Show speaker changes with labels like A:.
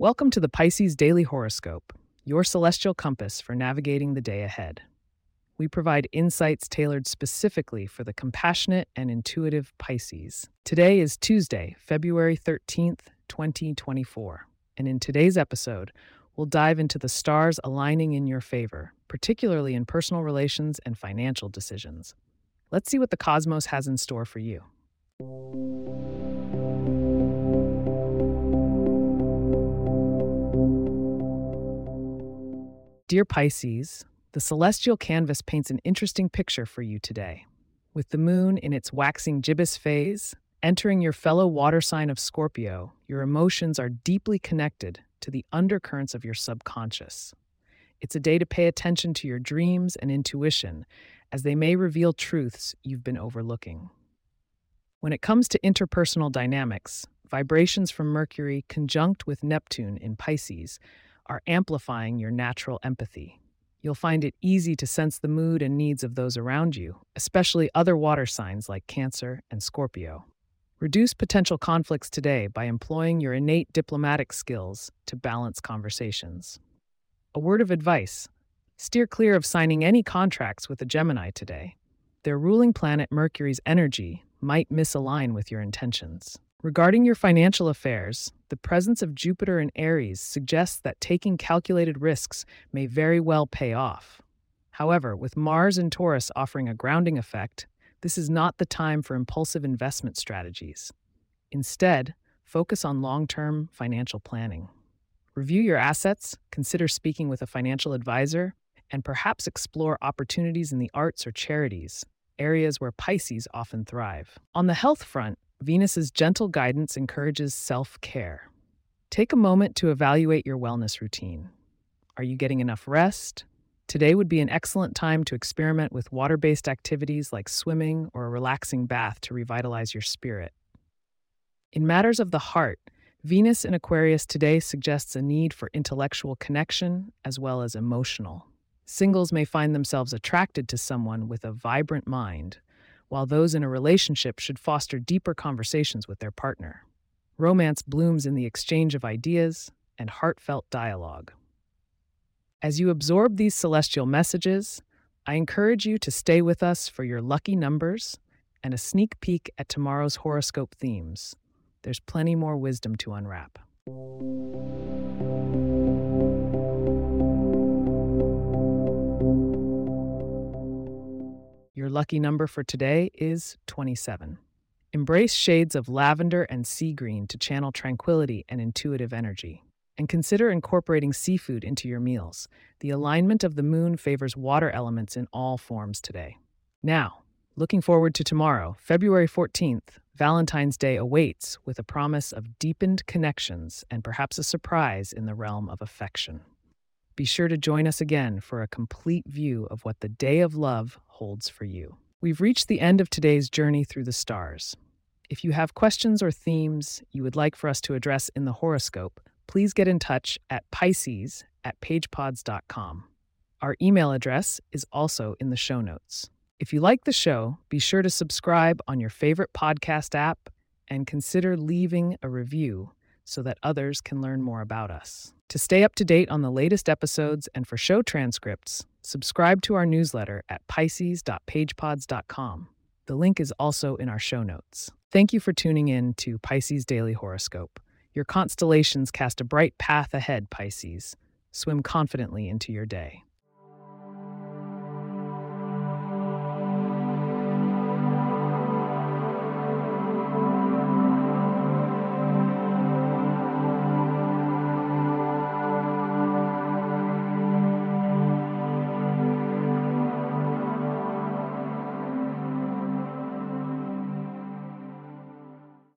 A: Welcome to the Pisces Daily Horoscope, your celestial compass for navigating the day ahead. We provide insights tailored specifically for the compassionate and intuitive Pisces. Today is Tuesday, February 13th, 2024, and in today's episode, we'll dive into the stars aligning in your favor, particularly in personal relations and financial decisions. Let's see what the cosmos has in store for you. Dear Pisces, the celestial canvas paints an interesting picture for you today. With the moon in its waxing gibbous phase, entering your fellow water sign of Scorpio, your emotions are deeply connected to the undercurrents of your subconscious. It's a day to pay attention to your dreams and intuition, as they may reveal truths you've been overlooking. When it comes to interpersonal dynamics, vibrations from Mercury conjunct with Neptune in Pisces are amplifying your natural empathy. You'll find it easy to sense the mood and needs of those around you, especially other water signs like Cancer and Scorpio. Reduce potential conflicts today by employing your innate diplomatic skills to balance conversations. A word of advice steer clear of signing any contracts with a Gemini today. Their ruling planet Mercury's energy might misalign with your intentions. Regarding your financial affairs, the presence of Jupiter in Aries suggests that taking calculated risks may very well pay off. However, with Mars in Taurus offering a grounding effect, this is not the time for impulsive investment strategies. Instead, focus on long term financial planning. Review your assets, consider speaking with a financial advisor, and perhaps explore opportunities in the arts or charities, areas where Pisces often thrive. On the health front, Venus's gentle guidance encourages self care. Take a moment to evaluate your wellness routine. Are you getting enough rest? Today would be an excellent time to experiment with water based activities like swimming or a relaxing bath to revitalize your spirit. In matters of the heart, Venus in Aquarius today suggests a need for intellectual connection as well as emotional. Singles may find themselves attracted to someone with a vibrant mind, while those in a relationship should foster deeper conversations with their partner. Romance blooms in the exchange of ideas and heartfelt dialogue. As you absorb these celestial messages, I encourage you to stay with us for your lucky numbers and a sneak peek at tomorrow's horoscope themes. There's plenty more wisdom to unwrap. Your lucky number for today is 27. Embrace shades of lavender and sea green to channel tranquility and intuitive energy. And consider incorporating seafood into your meals. The alignment of the moon favors water elements in all forms today. Now, looking forward to tomorrow, February 14th, Valentine's Day awaits with a promise of deepened connections and perhaps a surprise in the realm of affection. Be sure to join us again for a complete view of what the Day of Love holds for you. We've reached the end of today's journey through the stars. If you have questions or themes you would like for us to address in the horoscope, please get in touch at Pisces at pagepods.com. Our email address is also in the show notes. If you like the show, be sure to subscribe on your favorite podcast app and consider leaving a review so that others can learn more about us. To stay up to date on the latest episodes and for show transcripts, subscribe to our newsletter at pisces.pagepods.com. The link is also in our show notes. Thank you for tuning in to Pisces Daily Horoscope. Your constellations cast a bright path ahead, Pisces. Swim confidently into your day.